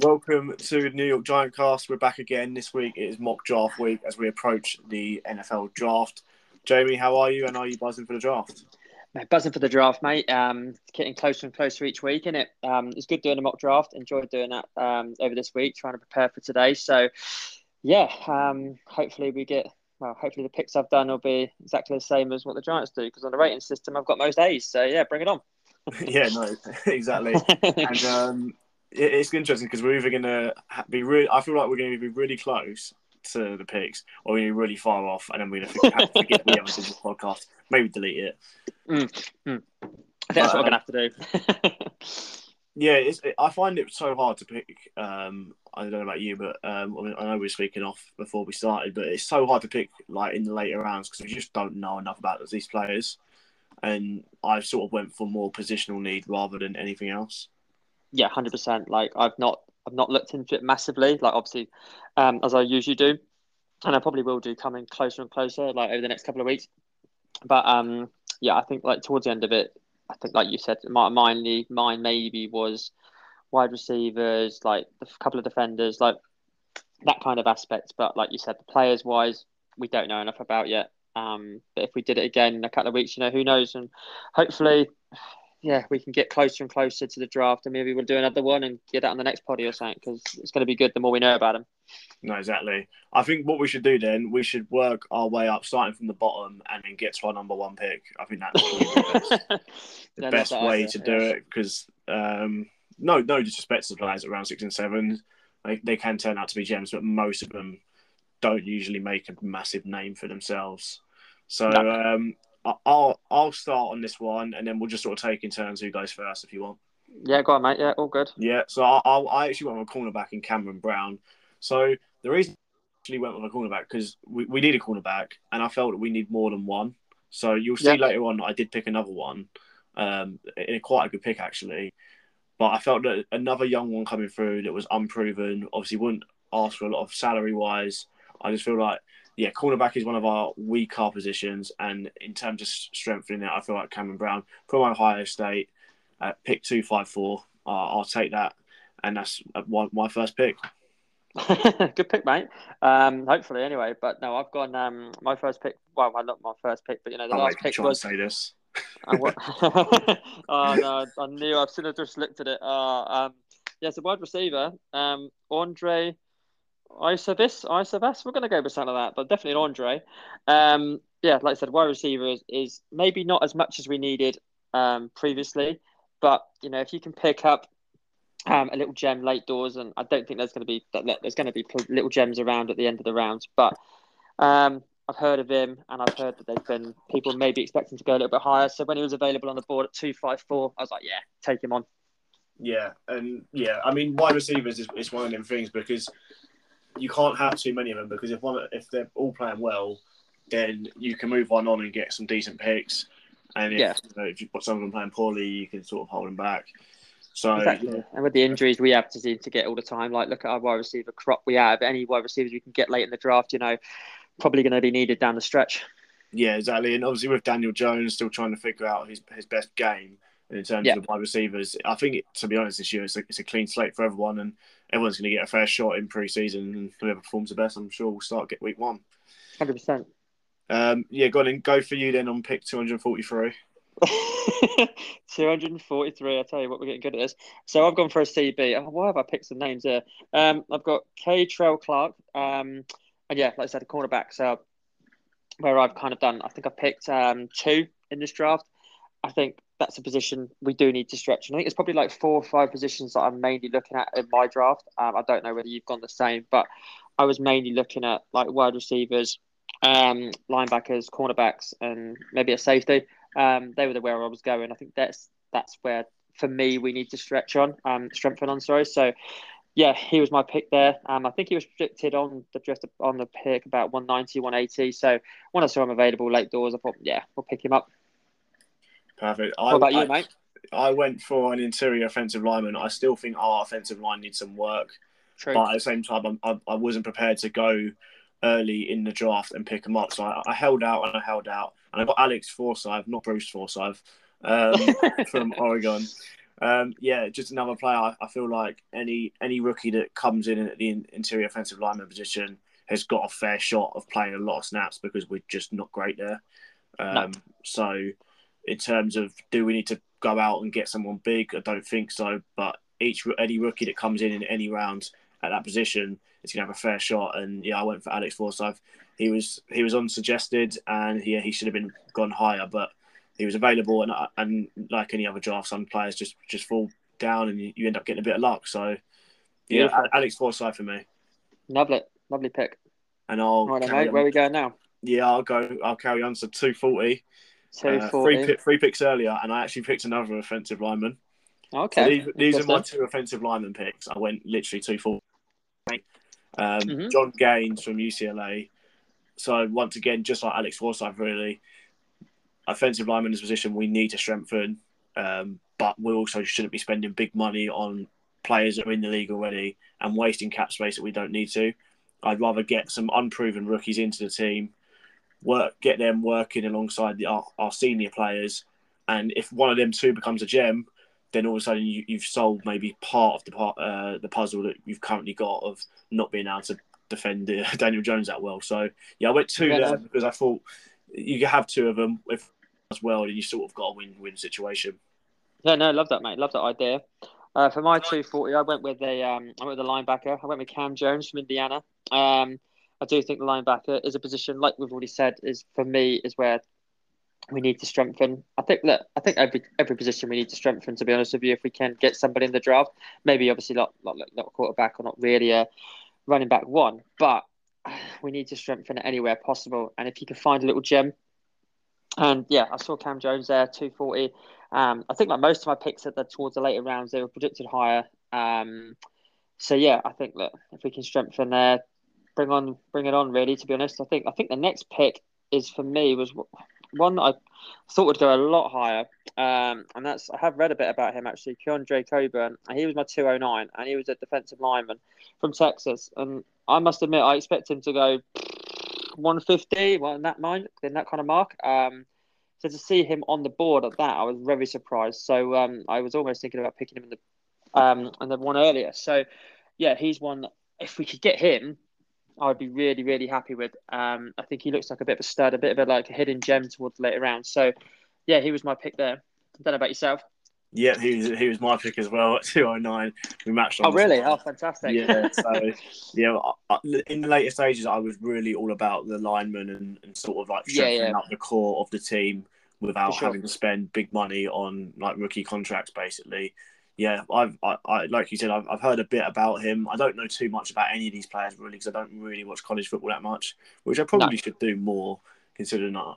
Welcome to the New York GiantCast. We're back again this week. It is mock draft week as we approach the NFL draft. Jamie, how are you? And are you buzzing for the draft? Mate, buzzing for the draft, mate. Um, getting closer and closer each week, and it um, it's good doing a mock draft. Enjoyed doing that um, over this week, trying to prepare for today. So, yeah, um, hopefully we get. Well, hopefully the picks I've done will be exactly the same as what the Giants do, because on the rating system I've got most A's. So yeah, bring it on. yeah, no, exactly. and um, it's interesting because we're either going to be really. I feel like we're going to be really close to the picks, or we're going to be really far off, and then we're going to have to forget we ever did this podcast. Maybe delete it. Mm, mm. I think that's what we're going to have to do. yeah, it's, it, I find it so hard to pick. Um, I don't know about you, but um, I, mean, I know we were speaking off before we started, but it's so hard to pick like in the later rounds because we just don't know enough about these players. And I sort of went for more positional need rather than anything else. Yeah, hundred percent. Like I've not, I've not looked into it massively. Like obviously, um, as I usually do, and I probably will do coming closer and closer, like over the next couple of weeks. But um, yeah, I think like towards the end of it, I think like you said, my mine, mine maybe was wide receivers, like a couple of defenders, like that kind of aspect. But like you said, the players wise, we don't know enough about yet. Um, but if we did it again in a couple of weeks, you know, who knows? And hopefully, yeah, we can get closer and closer to the draft, and maybe we'll do another one and get that on the next poddy or something because it's going to be good the more we know about them. No, exactly. I think what we should do then, we should work our way up, starting from the bottom, and then get to our number one pick. I think that's the best, the no, best way either. to do yeah. it because um, no, no disrespect to the players around six and seven, they, they can turn out to be gems, but most of them don't usually make a massive name for themselves. So no. um, I'll I'll start on this one, and then we'll just sort of take in turns who goes first if you want. Yeah, go on, mate. Yeah, all good. Yeah, so I, I, I actually went with a cornerback in Cameron Brown. So the reason I actually went with a cornerback because we, we need a cornerback, and I felt that we need more than one. So you'll see later on, I did pick another one, um, in quite a good pick actually. But I felt that another young one coming through that was unproven, obviously wouldn't ask for a lot of salary wise. I just feel like yeah, cornerback is one of our weaker positions, and in terms of strengthening it, I feel like Cameron Brown from Ohio State, uh, pick two five four. Uh, I'll take that, and that's my, my first pick. Good pick, mate. Um, hopefully, anyway. But no, I've gone um, my first pick. Well, I not my first pick, but you know the last pick was. say this. oh no! I knew. I've seen. I just looked at it. Uh, um, yeah, so wide receiver, um, Andre Iosivas, Iosivas. We're going to go with something like that, but definitely Andre. Um, yeah, like I said, wide receiver is, is maybe not as much as we needed um, previously, but you know, if you can pick up um, a little gem late doors, and I don't think there's going to be there's going to be little gems around at the end of the rounds, but um, I've heard of him, and I've heard that there's been people maybe expecting to go a little bit higher. So when he was available on the board at two five four, I was like, yeah, take him on. Yeah, and yeah, I mean, wide receivers is, is one of them things because you can't have too many of them because if one if they're all playing well, then you can move one on and get some decent picks. And if, yeah. you know, if you've got some of them playing poorly, you can sort of hold them back. So exactly. yeah. and with the injuries we have to seem to get all the time, like look at our wide receiver crop we have. Any wide receivers we can get late in the draft, you know, probably going to be needed down the stretch. Yeah, exactly. And obviously with Daniel Jones still trying to figure out his his best game in terms yeah. of wide receivers, I think to be honest this year it's a, it's a clean slate for everyone, and everyone's going to get a fair shot in pre-season, and whoever performs the best, I'm sure, we'll start get week one. Hundred percent. Um, yeah, go on and go for you then on pick 243. 243. I tell you what, we're getting good at this. So I've gone for a CB. Oh, why have I picked some names here? Um, I've got Kei'Trel Clark. Um, and yeah, like I said, a cornerback. So where I've kind of done, I think I picked um, two in this draft. I think that's a position we do need to stretch. And I think it's probably like four or five positions that I'm mainly looking at in my draft. Um, I don't know whether you've gone the same, but I was mainly looking at like wide receivers, um, linebackers, cornerbacks, and maybe a safety. Um, they were the where I was going. I think that's that's where for me we need to stretch on, um, strengthen on. Sorry, so yeah, he was my pick there. Um, I think he was projected on the just on the pick about 190, 180. So when I saw him available late doors, I thought, yeah, we'll pick him up. Perfect. What I, about you, I, mate? I went for an interior offensive lineman. I still think our offensive line needs some work. True. But at the same time, I, I wasn't prepared to go early in the draft and pick him up. So I, I held out and I held out. And I got Alex Forsyth, not Bruce Forsyth, um, from Oregon. Um, yeah, just another player. I, I, feel like any any rookie that comes in at the interior offensive lineman position has got a fair shot of playing a lot of snaps because we're just not great there. Um, no. So, in terms of do we need to go out and get someone big? I don't think so. But each any rookie that comes in in any round at that position is going to have a fair shot. And yeah, I went for Alex Forsyth. He was he was unsuggested, and yeah, he should have been gone higher, but he was available. And and like any other draft, some players just just fall down, and you, end up getting a bit of luck. So yeah, yeah. Alex Forsyth for me. Lovely, lovely pick. And I'll right, mate, where are we going now? Yeah, I'll go. I'll carry on to two forty. Uh, three, three picks earlier, and I actually picked another offensive lineman. Okay. So these, these are my two offensive lineman picks. I went literally two forty. Um, mm-hmm. John Gaines from UCLA. So once again, just like Alex Forsyth, really, offensive lineman is a position we need to strengthen, um, but we also shouldn't be spending big money on players that are in the league already and wasting cap space that we don't need to. I'd rather get some unproven rookies into the team, work, get them working alongside the, our, our senior players, and if one of them two becomes a gem, then all of a sudden you, have solved maybe part of the part uh, the puzzle that you've currently got of not being able to defend uh, Daniel Jones that well. So yeah, I went two yeah, there because I thought you could have two of them if as well, and you sort of got a win-win situation. Yeah, no, love that, mate. Love that idea. Uh, for my 240, I went with a um, I went with a linebacker. I went with Cam Jones from Indiana. Um, I do think the linebacker is a position, like we've already said, is for me is where we need to strengthen. I think that I think every every position we need to strengthen. To be honest with you, if we can get somebody in the draft, maybe obviously not not, not quarterback or not really a running back one, but we need to strengthen it anywhere possible. And if you can find a little gem, and yeah, I saw Cam Jones there, two forty. Um, I think like most of my picks at the towards the later rounds, they were predicted higher. Um, so yeah, I think that if we can strengthen there, bring on bring it on. Really, to be honest, I think I think the next pick is for me was one that I thought would go a lot higher, um, and that's I have read a bit about him actually. Keondre Coburn, and he was my 209, and he was a defensive lineman from Texas. And I must admit, I expect him to go 150, well, in that mind, in that kind of mark. Um, so to see him on the board at that, I was very surprised. So um, I was almost thinking about picking him in the um, and the one earlier. So yeah, he's one. If we could get him, I would be really, really happy with. Um, I think he looks like a bit of a stud, a bit of a like a hidden gem towards later round. So, yeah, he was my pick there. I don't know about yourself. Yeah, he was he was my pick as well at two oh nine. We matched. oh, really? Oh, fantastic. Yeah. So yeah, in the later stages, I was really all about the linemen and, and sort of like strengthening yeah, yeah. up the core of the team without sure. having to spend big money on like rookie contracts, basically yeah, I've I, I, like you said, I've, I've heard a bit about him. I don't know too much about any of these players really because I don't really watch college football that much, which I probably no. should do more considering uh,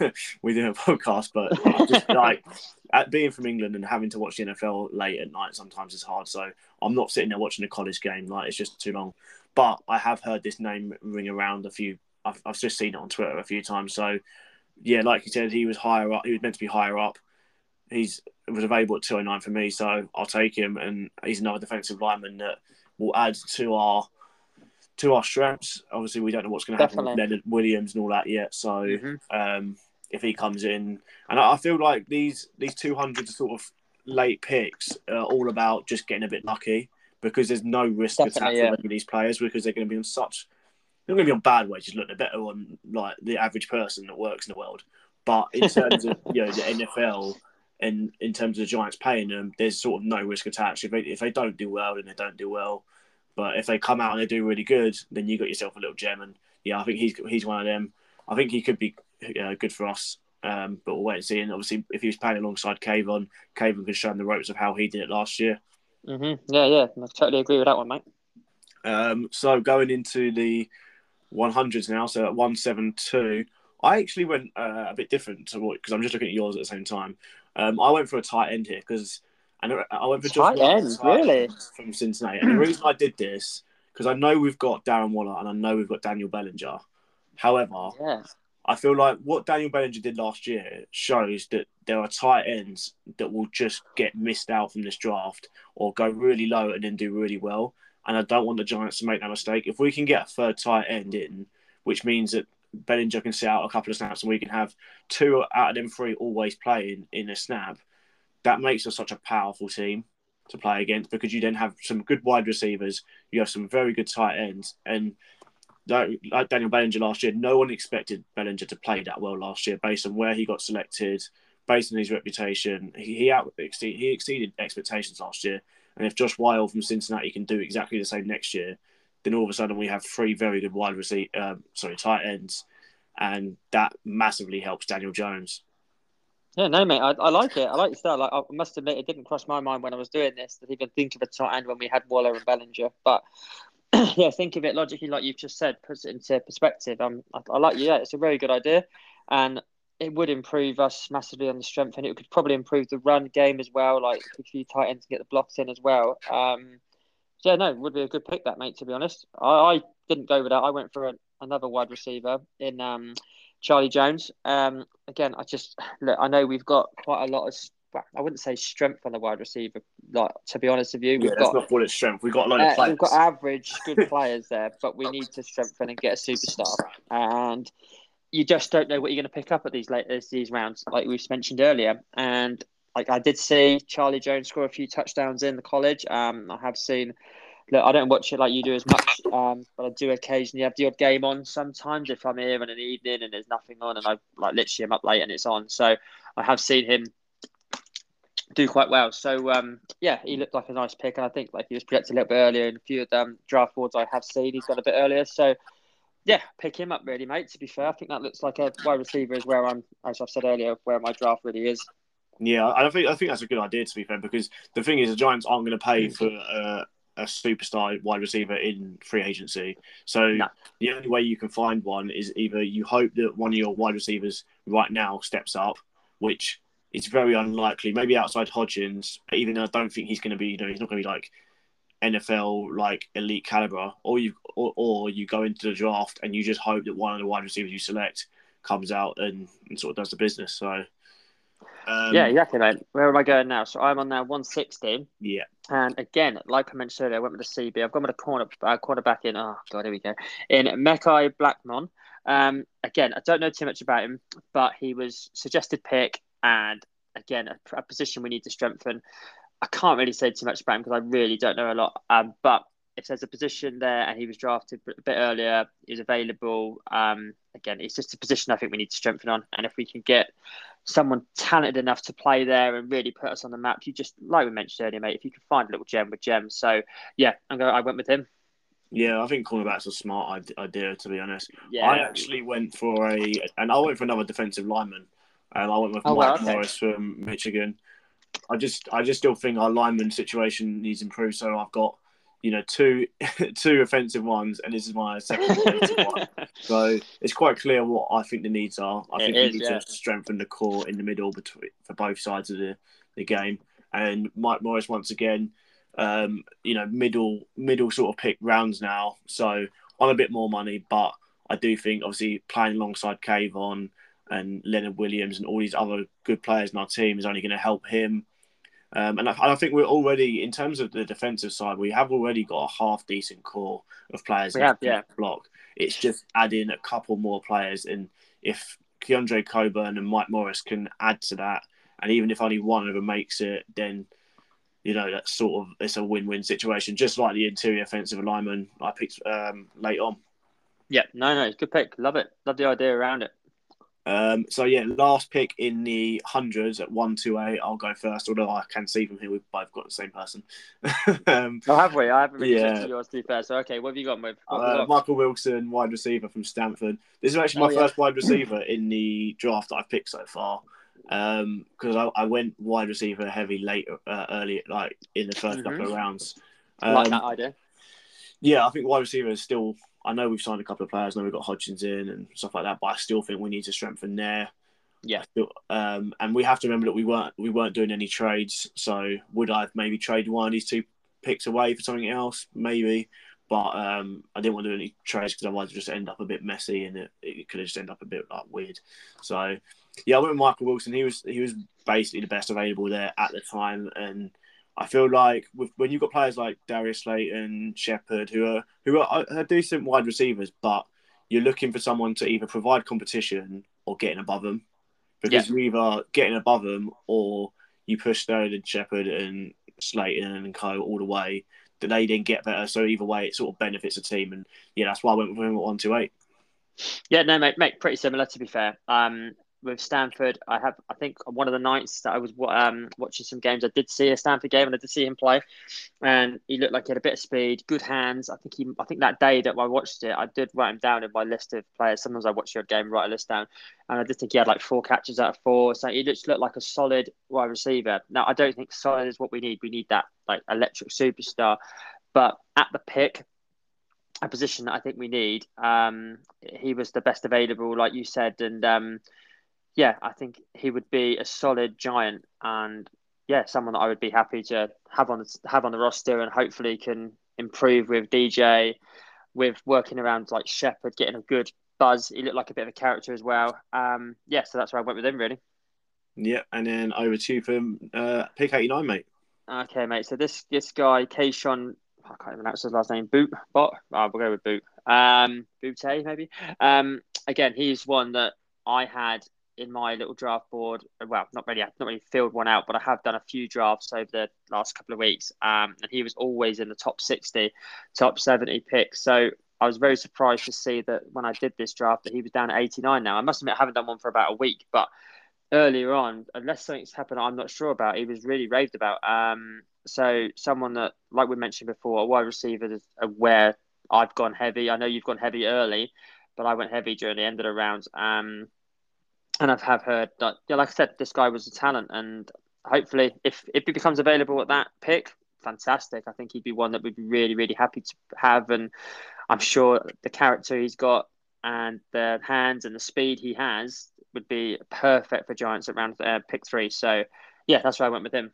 we do a podcast. But just like at being from England and having to watch the NFL late at night sometimes is hard. So I'm not sitting there watching a college game like it's just too long. But I have heard this name ring around a few. I've, I've just seen it on Twitter a few times. So yeah, like you said, he was higher up. He was meant to be higher up he's was available at 209 for me, so I'll take him. And he's another defensive lineman that will add to our to our strengths. Obviously, we don't know what's going to happen with Leonard Williams and all that yet. So mm-hmm. um, if he comes in, and I, feel like these these 200 sort of late picks are all about just getting a bit lucky because there's no risk attached yeah. these players because they're going to be on such they're going to be on bad wages. Look, they're better on like the average person that works in the world. But in terms of you know the NFL, and in terms of the Giants paying them, there's sort of no risk attached. If they, if they don't do well, then they don't do well. But if they come out and they do really good, then you got yourself a little gem. And yeah, I think he's he's one of them. I think he could be uh, good for us. Um, but we'll wait and see. And obviously, if he was playing alongside Kayvon, Kayvon can show him the ropes of how he did it last year. Mm-hmm. Yeah, yeah, I totally agree with that one, mate. Um, so going into the 100s now, so at 172, I actually went uh, a bit different to what because I'm just looking at yours at the same time. Um, I went for a tight end here because and I went for tight end, really from Cincinnati. And the reason I did this because I know we've got Darren Waller and I know we've got Daniel Bellinger. However, yeah. I feel like what Daniel Bellinger did last year shows that there are tight ends that will just get missed out from this draft or go really low and then do really well. And I don't want the Giants to make that mistake. If we can get a third tight end in, which means that Bellinger can sit out a couple of snaps and we can have two out of them three always playing in a snap, that makes us such a powerful team to play against because you then have some good wide receivers, you have some very good tight ends, and like Daniel Bellinger last year, no one expected Bellinger to play that well last year based on where he got selected, based on his reputation. He he, out, he exceeded expectations last year, and if Josh Whyle from Cincinnati can do exactly the same next year, then all of a sudden we have three very good wide receiver, um, sorry, tight ends, and that massively helps Daniel Jones. Yeah, no, mate, I, I like it. I like your style. Like, I must admit, it didn't cross my mind when I was doing this to even think of a tight end when we had Waller and Bellinger. But yeah, think of it logically, like you've just said, puts it into perspective. Um, I, I like you. Yeah, it's a very good idea, and it would improve us massively on the strength, and it could probably improve the run game as well. Like a few tight ends get the blocks in as well. Um, yeah, no, would be a good pick that, mate. To be honest, I, I didn't go with that. I went for a, another wide receiver in um, Charlie Jones. Um, again, I just look. I know we've got quite a lot of. I wouldn't say strength on the wide receiver. Like to be honest with you, we've yeah, got not it's strength. We've got a lot uh, of players. We've got average good players there, but we need to strengthen and get a superstar. And you just don't know what you're going to pick up at these late these rounds, like we've mentioned earlier. And like I did see Charlie Jones score a few touchdowns in the college. Um, I have seen. Look, I don't watch it like you do as much, um, but I do occasionally have the odd game on sometimes if I'm here in an evening and there's nothing on, and I like literally I'm up late and it's on. So I have seen him do quite well. So um, yeah, he looked like a nice pick, and I think like he was projected a little bit earlier in a few of the um, draft boards I have seen. He's gone a bit earlier, so yeah, pick him up really, mate. To be fair, I think that looks like a wide receiver is where I'm, as I've said earlier, where my draft really is. Yeah, I think I think that's a good idea to be fair because the thing is the Giants aren't going to pay mm. for a, a superstar wide receiver in free agency. So no. the only way you can find one is either you hope that one of your wide receivers right now steps up, which is very unlikely. Maybe outside Hodgins, even though I don't think he's going to be, you know, he's not going to be like NFL like elite caliber, or you or, or you go into the draft and you just hope that one of the wide receivers you select comes out and, and sort of does the business. So um, yeah, exactly, mate. Where am I going now? So I'm on now 160. Yeah. And again, like I mentioned earlier, I went with the CB. I've gone with a corner uh, quarterback in. Oh god, here we go. In Mekhi Blackmon. Um, again, I don't know too much about him, but he was suggested pick, and again, a, a position we need to strengthen. I can't really say too much about him because I really don't know a lot. Um, but if there's a position there and he was drafted a bit earlier, he's available. Um, again, it's just a position I think we need to strengthen on. And if we can get someone talented enough to play there and really put us on the map, you just like we mentioned earlier, mate. If you can find a little gem with gems, so yeah, I'm going. I went with him. Yeah, I think cornerback's a smart idea to be honest. Yeah. I actually went for a, and I went for another defensive lineman. Um, I went with oh, Mike well, okay. Morris from Michigan. I just, I just still think our lineman situation needs improved. So I've got you know, two two offensive ones, and this is my second offensive one. So it's quite clear what I think the needs are. I it think is, we need yeah. to strengthen the core in the middle between for both sides of the, the game. And Mike Morris once again, um, you know, middle middle sort of pick rounds now. So on a bit more money, but I do think obviously playing alongside Kayvon and Leonard Williams and all these other good players in our team is only going to help him um, and, I, and, I, think we're already, in terms of the defensive side, we have already got a half decent core of players we have, yeah. block. It's just adding a couple more players. And if Keondre Coburn and Mike Morris can add to that, and even if only one of them makes it, then you know that's sort of it's a win-win situation. Just like the interior offensive lineman I picked um, late on. Yeah, no, no, good pick. Love it. Love the idea around it. Um, so yeah, last pick in the hundreds at one two eight. I'll go first, although I can see from here we've both got the same person. um, oh, have we? I haven't really yeah. yours to be fair. So okay, what have you got with? Uh, Michael Wilson, wide receiver from Stanford. This is actually my oh, first wide receiver in the draft that I've picked so far. Because um, I, I, went wide receiver heavy late, uh, early, like in the 1st mm-hmm. couple of rounds. like that idea. Yeah, I think wide receiver is still I know we've signed a couple of players. I know we've got Hodgins in and stuff like that, but I still think we need to strengthen there. Yeah. Still, um, and we have to remember that we weren't we weren't doing any trades. So would I have maybe traded one of these two picks away for something else? Maybe. But um, I didn't want to do any trades because otherwise it just end up a bit messy and it, it could just end up a bit like weird. So yeah, I went with Michael Wilson. He was he was basically the best available there at the time, and I feel like with, when you've got players like Darius Slayton, Shepard, who are who are, are, decent wide receivers, but you're looking for someone to either provide competition or getting above them, because yeah. you're either getting above them or you push Sterling, Shepard, and Slayton and Co all the way, that they didn't get better. So either way, it sort of benefits the team. And yeah, that's why I went with him at one two eight. Yeah, no, mate, mate, pretty similar to be fair. Um, with Stanford, I have, I think, one of the nights that I was um, watching some games, I did see a Stanford game and I did see him play, and he looked like he had a bit of speed, good hands. I think he, I think that day that I watched it, I did write him down in my list of players. Sometimes I watch your game, write a list down, and I did think he had like four catches out of four. So he just looked like a solid wide receiver. Now I don't think solid is what we need. We need that like electric superstar, but at the pick, a position that I think we need. Um, he was the best available, like you said, and um, yeah, I think he would be a solid giant, and yeah, someone that I would be happy to have on the, have on the roster, and hopefully can improve with DJ, with working around like Shepard, getting a good buzz. He looked like a bit of a character as well. Um, yeah, so that's where I went with him really. Yeah, and then over to you for uh, pick eighty nine, mate. Okay, mate. So this this guy, Kayshon I can't even pronounce his last name. Boot, bot. Oh, we'll go with Boot. Um, maybe. Um, again, he's one that I had in my little draft board. Well, not really. I've not really filled one out, but I have done a few drafts over the last couple of weeks. Um, and he was always in the top sixty, top seventy picks. So I was very surprised to see that when I did this draft that he was down at eighty nine. Now I must admit I haven't done one for about a week, but earlier on, unless something's happened I'm not sure about, he was really raved about. Um, so someone that, like we mentioned before, a wide receiver is where I've gone heavy. I know you've gone heavy early, but I went heavy during the end of the rounds. Um, and I've have heard that, yeah, like I said, this guy was a talent, and hopefully, if if he becomes available at that pick, fantastic. I think he'd be one that we'd be really, really happy to have, and I'm sure the character he's got and the hands and the speed he has would be perfect for Giants at round uh, pick three. So, yeah, that's why I went with him.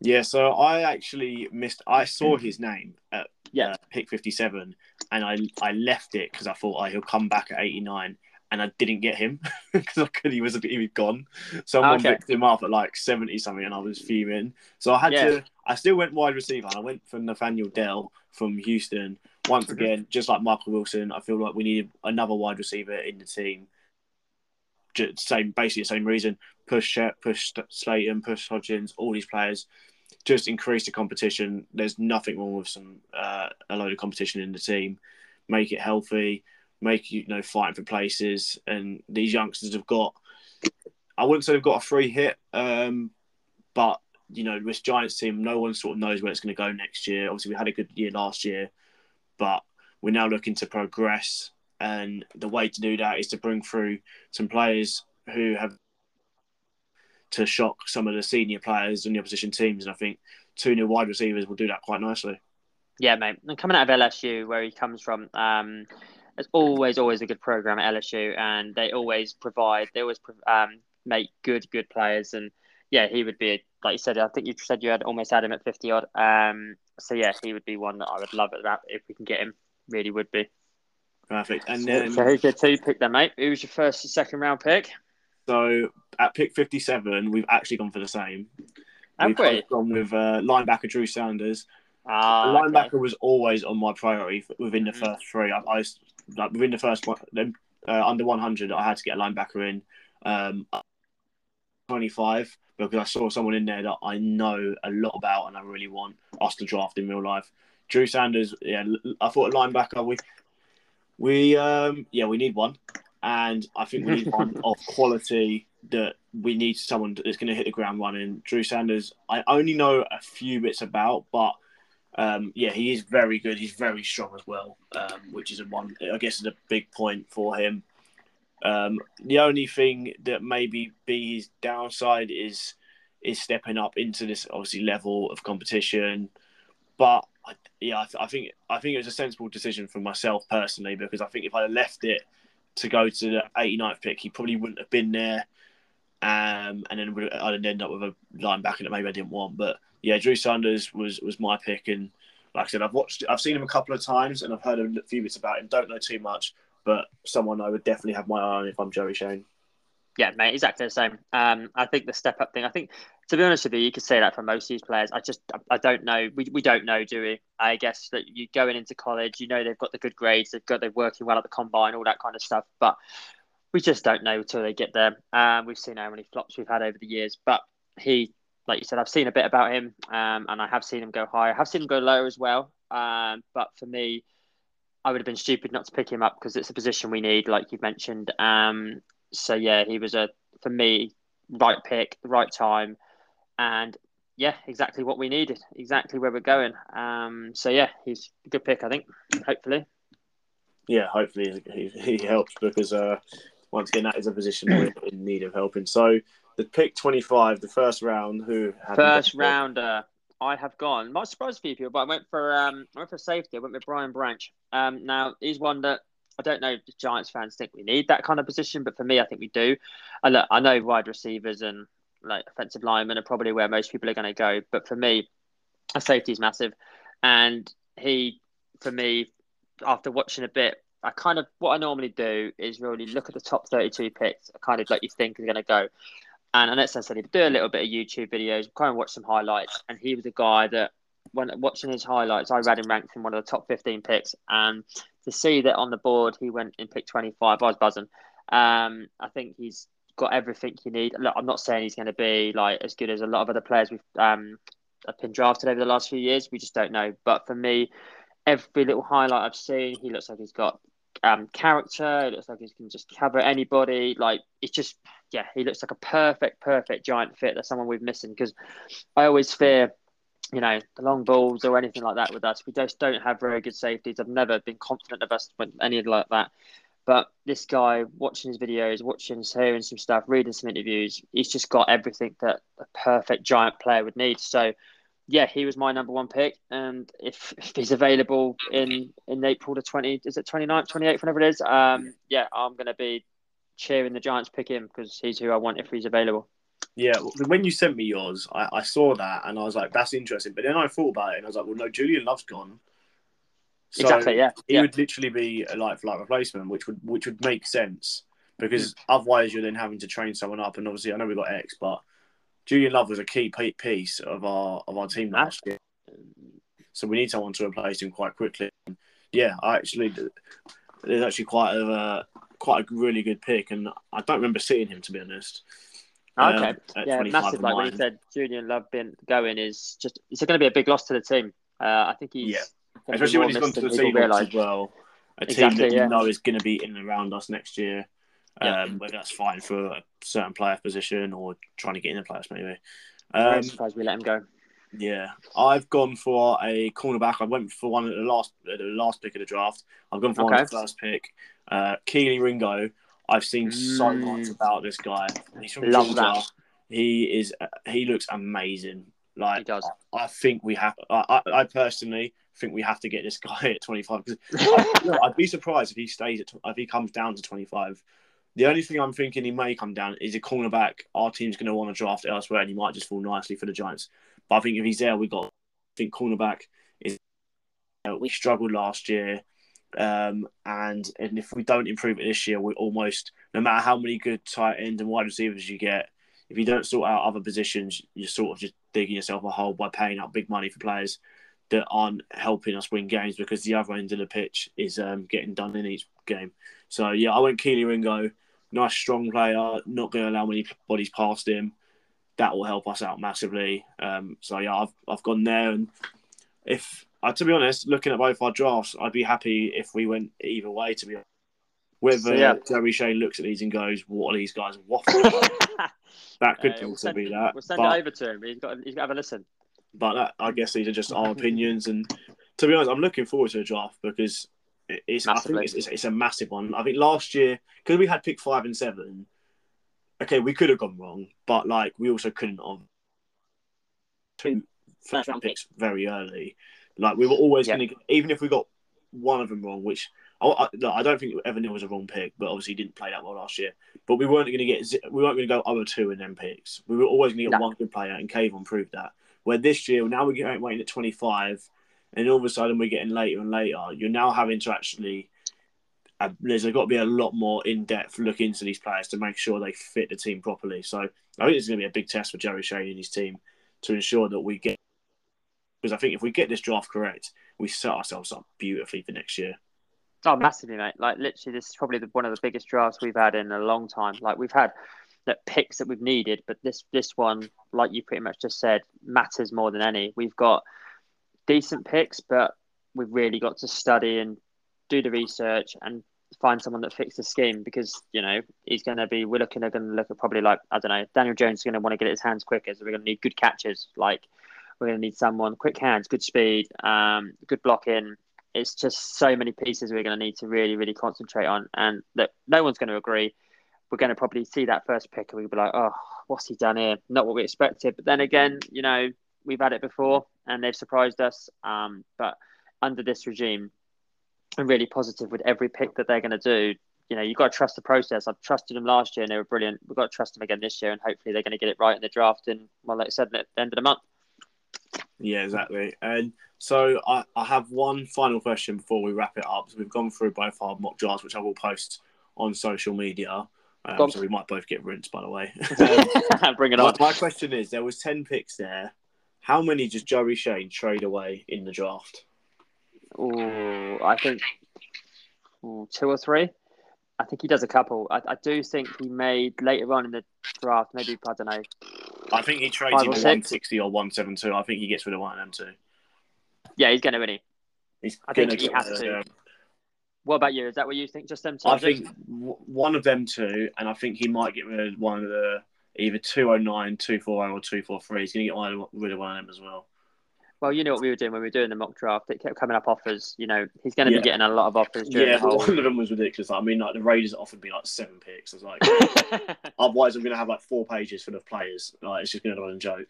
Yeah, so I actually missed. I saw his name at yeah. Uh, pick fifty-seven, and I I left it because I thought, oh, he'll come back at eighty-nine, and I didn't get him because I could. He was he was gone. Someone okay. picked him up at like seventy something, and I was fuming. So I had yeah. to. I still went wide receiver, I went for Nathaniel Dell from Houston. Once again, just like Michael Wilson, I feel like we need another wide receiver in the team. Just same, basically the same reason. Push push Slayton, push Hodgins, all these players just increase the competition. There's nothing wrong with some uh, a load of competition in the team. Make it healthy, make you, know fighting for places. And these youngsters have got. I wouldn't say they've got a free hit, um, but you know this Giants team, no one sort of knows where it's going to go next year. Obviously, we had a good year last year, but we're now looking to progress. And the way to do that is to bring through some players who have to shock some of the senior players in the opposition teams. And I think two new wide receivers will do that quite nicely. Yeah, mate. And coming out of LSU, where he comes from, um, it's always, always a good program at LSU, and they always provide, they always um, make good, good players. And yeah, he would be, like you said, I think you said you had almost had him at 50 odd. Um, so yeah, he would be one that I would love at that if we can get him. Really would be. Perfect. And then, so who's your two pick then, mate? Who was your first second round pick? So at pick 57, we've actually gone for the same. Have we've we? gone with uh, linebacker Drew Sanders. Ah, linebacker okay. was always on my priority within the mm-hmm. first three. I, I like within the first one, uh, under 100, I had to get a linebacker in. Um, 25 because I saw someone in there that I know a lot about and I really want us to draft in real life. Drew Sanders, yeah, I thought a linebacker. We, we, um, yeah, we need one and I think we need one of quality that we need someone that's going to hit the ground running. Drew Sanders, I only know a few bits about, but um, yeah, he is very good. He's very strong as well, um, which is a one. I guess is a big point for him. Um, the only thing that maybe be his downside is is stepping up into this obviously level of competition, but yeah, I, th- I think I think it was a sensible decision for myself personally because I think if I left it to go to the 89th pick, he probably wouldn't have been there. Um, and then I'd end up with a linebacker that maybe I didn't want. But yeah, Drew Sanders was was my pick, and like I said, I've watched, I've seen him a couple of times, and I've heard a few bits about him. Don't know too much, but someone I would definitely have my eye on if I'm Joey Schoen. Yeah, mate, exactly the same. Um, I think the step up thing. I think to be honest with you, you could say that for most of these players. I just I don't know. We, we don't know, do we? I guess that you going into college, you know they've got the good grades, they've got they're working well at the combine, all that kind of stuff. But we just don't know until they get there. Um, we've seen how many flops we've had over the years. But he like you said, I've seen a bit about him, um, and I have seen him go high. I have seen him go lower as well. Um, but for me, I would have been stupid not to pick him up because it's a position we need, like you've mentioned. Um, so yeah, he was a for me right pick, right time, and yeah, exactly what we needed, exactly where we're going. Um, so yeah, he's a good pick, I think. Hopefully. Yeah, hopefully he, he helps because uh, once again that is a position we're in need of helping. So the pick twenty five, the first round, who first rounder. I have gone. Might surprise a few people, but I went for um, I went for safety. I went with Brian Branch. Um, now he's one that I don't know. if Giants fans think we need that kind of position, but for me, I think we do. I look, I know wide receivers and like offensive linemen are probably where most people are going to go, but for me, a safety is massive, and he, for me, after watching a bit, I kind of what I normally do is really look at the top thirty-two picks. I kind of let you think is going to go, and and that's necessarily do a little bit of YouTube videos, kind of watch some highlights. And he was a guy that when watching his highlights, I read him ranked in one of the top 15 picks. And to see that on the board, he went in pick 25, I was buzzing. Um, I think he's got everything you need. Look, I'm not saying he's going to be like as good as a lot of other players we've um, have been drafted over the last few years. We just don't know. But for me, every little highlight I've seen, he looks like he's got um, character. It looks like he can just cover anybody. Like it's just, yeah, he looks like a perfect, perfect giant fit. That's someone we've missing because I always fear you know, the long balls or anything like that with us. We just don't have very good safeties. I've never been confident of us with any like that. But this guy, watching his videos, watching, his hearing some stuff, reading some interviews, he's just got everything that a perfect giant player would need. So, yeah, he was my number one pick. And if, if he's available in, in April the 20, is it 29th, 28th, whenever it is, um, yeah, I'm going to be cheering the Giants pick him because he's who I want if he's available. Yeah, when you sent me yours, I, I saw that and I was like, "That's interesting." But then I thought about it and I was like, "Well, no, Julian Love's gone." So exactly. Yeah. He yeah. would literally be a like for like replacement, which would which would make sense because otherwise you're then having to train someone up. And obviously, I know we got X, but Julian Love was a key piece of our of our team last year. So we need someone to replace him quite quickly. Yeah, I actually there's actually quite a quite a really good pick, and I don't remember seeing him to be honest. Okay. Um, yeah, massive. Like when you said Julian Love been going is just it's going to be a big loss to the team. Uh, I think he's yeah, especially when he's gone to the Seahawks as well. A exactly, team that yeah. you know is going to be in and around us next year. Yeah. Um, whether that's fighting for a certain player position or trying to get in the playoffs, maybe. Um, surprised we let him go. Yeah, I've gone for a cornerback. I went for one at the last at the last pick of the draft. I've gone for okay. one at the first pick. Uh, Kelee Ringo I've seen so much mm. about this guy. He's from Love Georgia. That. He is. He looks amazing. Like he does. I, I think we have. I, I, personally think we have to get this guy at 25 because I'd be surprised if he stays at if he comes down to 25. The only thing I'm thinking he may come down is a cornerback. Our team's going to want to draft elsewhere, and he might just fall nicely for the Giants. But I think if he's there, we got. I think cornerback is. we struggled last year. Um, and and if we don't improve it this year, we're almost no matter how many good tight end and wide receivers you get, if you don't sort out other positions, you're sort of just digging yourself a hole by paying out big money for players that aren't helping us win games because the other end of the pitch is um, getting done in each game. So yeah, I went Kelee Ringo, nice strong player, not going to allow many bodies past him. That will help us out massively. Um, so yeah, I've I've gone there, and if uh, to be honest, looking at both our drafts, I'd be happy if we went either way. To be honest. whether so, yeah. Jerry Schoen looks at these and goes, "What are these guys waffling?" that could uh, also we'll be that. We'll send but, it over to him. He's got he's got to have a listen. But that, I guess these are just our opinions, and to be honest, I'm looking forward to a draft because it's I think it's, it's, it's a massive one. I think last year because we had pick five and seven, okay, we could have gone wrong, but like we also couldn't have two first round picks very early. Like we were always going to, even if we got one of them wrong, which I, I, I don't think Evan was a wrong pick, but obviously he didn't play that well last year. But we weren't going to get, we weren't going to go other two in them picks. We were always going to get no. one good player, and Kayvon proved that. Where this year, now we're getting waiting at 25, and all of a sudden we're getting later and later. You're now having to actually, uh, there's got to be a lot more in depth look into these players to make sure they fit the team properly. So I think it's going to be a big test for Jerry Schoen and his team to ensure that we get because I think if we get this draft correct, we set ourselves up beautifully for next year. Oh, massively, mate! Like literally, this is probably the, one of the biggest drafts we've had in a long time. Like we've had, that picks that we've needed, but this this one, like you pretty much just said, matters more than any. We've got decent picks, but we've really got to study and do the research and find someone that fits the scheme because you know he's going to be. We're looking at going to look at probably like I don't know. Daniel Jones is going to want to get his hands quicker, so we're going to need good catches. Like we're going to need someone quick hands, good speed, um, good blocking. It's just so many pieces we're going to need to really, really concentrate on, and that no one's going to agree we're going to probably see that first pick and we'll be like, oh, what's he done here? Not what we expected. But then again, you know, we've had it before and they've surprised us. Um, but under this regime, I'm really positive with every pick that they're going to do. You know, you've got to trust the process. I've trusted them last year and they were brilliant. We've got to trust them again this year and hopefully they're going to get it right in the draft. And, well, like I said, at the end of the month. Yeah, exactly. And so I, I have one final question before we wrap it up. So we've gone through both our mock drafts, which I will post on social media. Um, so we might both get rinsed, by the way. Um, Bring it on. My, my, question is: there was ten picks there. How many does Joey Schoen trade away in the draft? Oh, I think ooh, two or three. I think he does a couple. I, I, do think he made later on in the draft, maybe I don't know. I think he trades either one sixty or one seven two. I think he gets rid of one of them too. Yeah, he's going to win it. He's I think he has to. What about you? Is that what you think? Just them two? I think one of them two, and I think he might get rid of one of the either 209, 240, or 243. He's going to get rid of one of them as well. Well, you know what we were doing when we were doing the mock draft. It kept coming up offers. You know, he's going to yeah. be getting a lot of offers. yeah, whole... one of them was ridiculous. I mean, like the Raiders offered me like seven picks. I was like, otherwise I'm going to have like four pages full of players. Like it's just going to be a joke.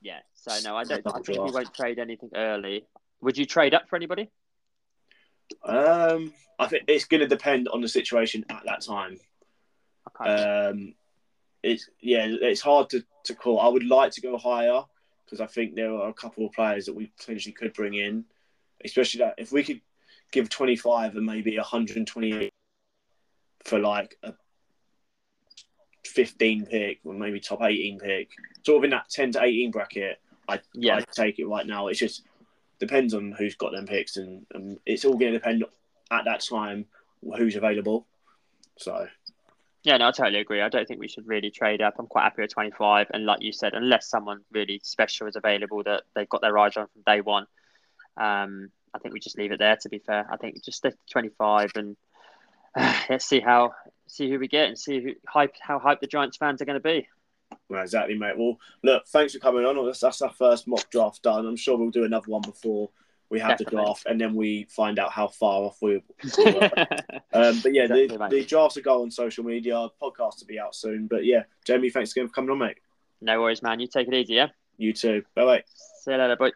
Yeah. So no, I don't. I think we won't trade anything early. Would you trade up for anybody? Um, I think it's going to depend on the situation at that time. Okay. Um, it's yeah, it's hard to, to call. I would like to go higher because I think there are a couple of players that we potentially could bring in, especially that if we could give 25 and maybe 128 for like a 15 pick or maybe top 18 pick, sort of in that 10 to 18 bracket. I yeah, I'd take it right now. It's just depends on who's got them picks, and, and it's all going to depend at that time who's available. So. Yeah, no, I totally agree. I don't think we should really trade up. I'm quite happy with 25. And like you said, unless someone really special is available that they've got their eyes on from day one, um, I think we just leave it there. To be fair, I think just stick to 25 and uh, let's see how see who we get and see who hype how hype the Giants fans are going to be. Well, exactly, mate. Well, look, thanks for coming on. That's, that's our first mock draft done. I'm sure we'll do another one before we have Definitely. the draft, and then we find out how far off we. um, but yeah, the, the drafts will go on social media. Podcast will be out soon. But yeah, Jamie, thanks again for coming on, mate. No worries, man. You take it easy, yeah. You too. Bye bye. See you later, bye.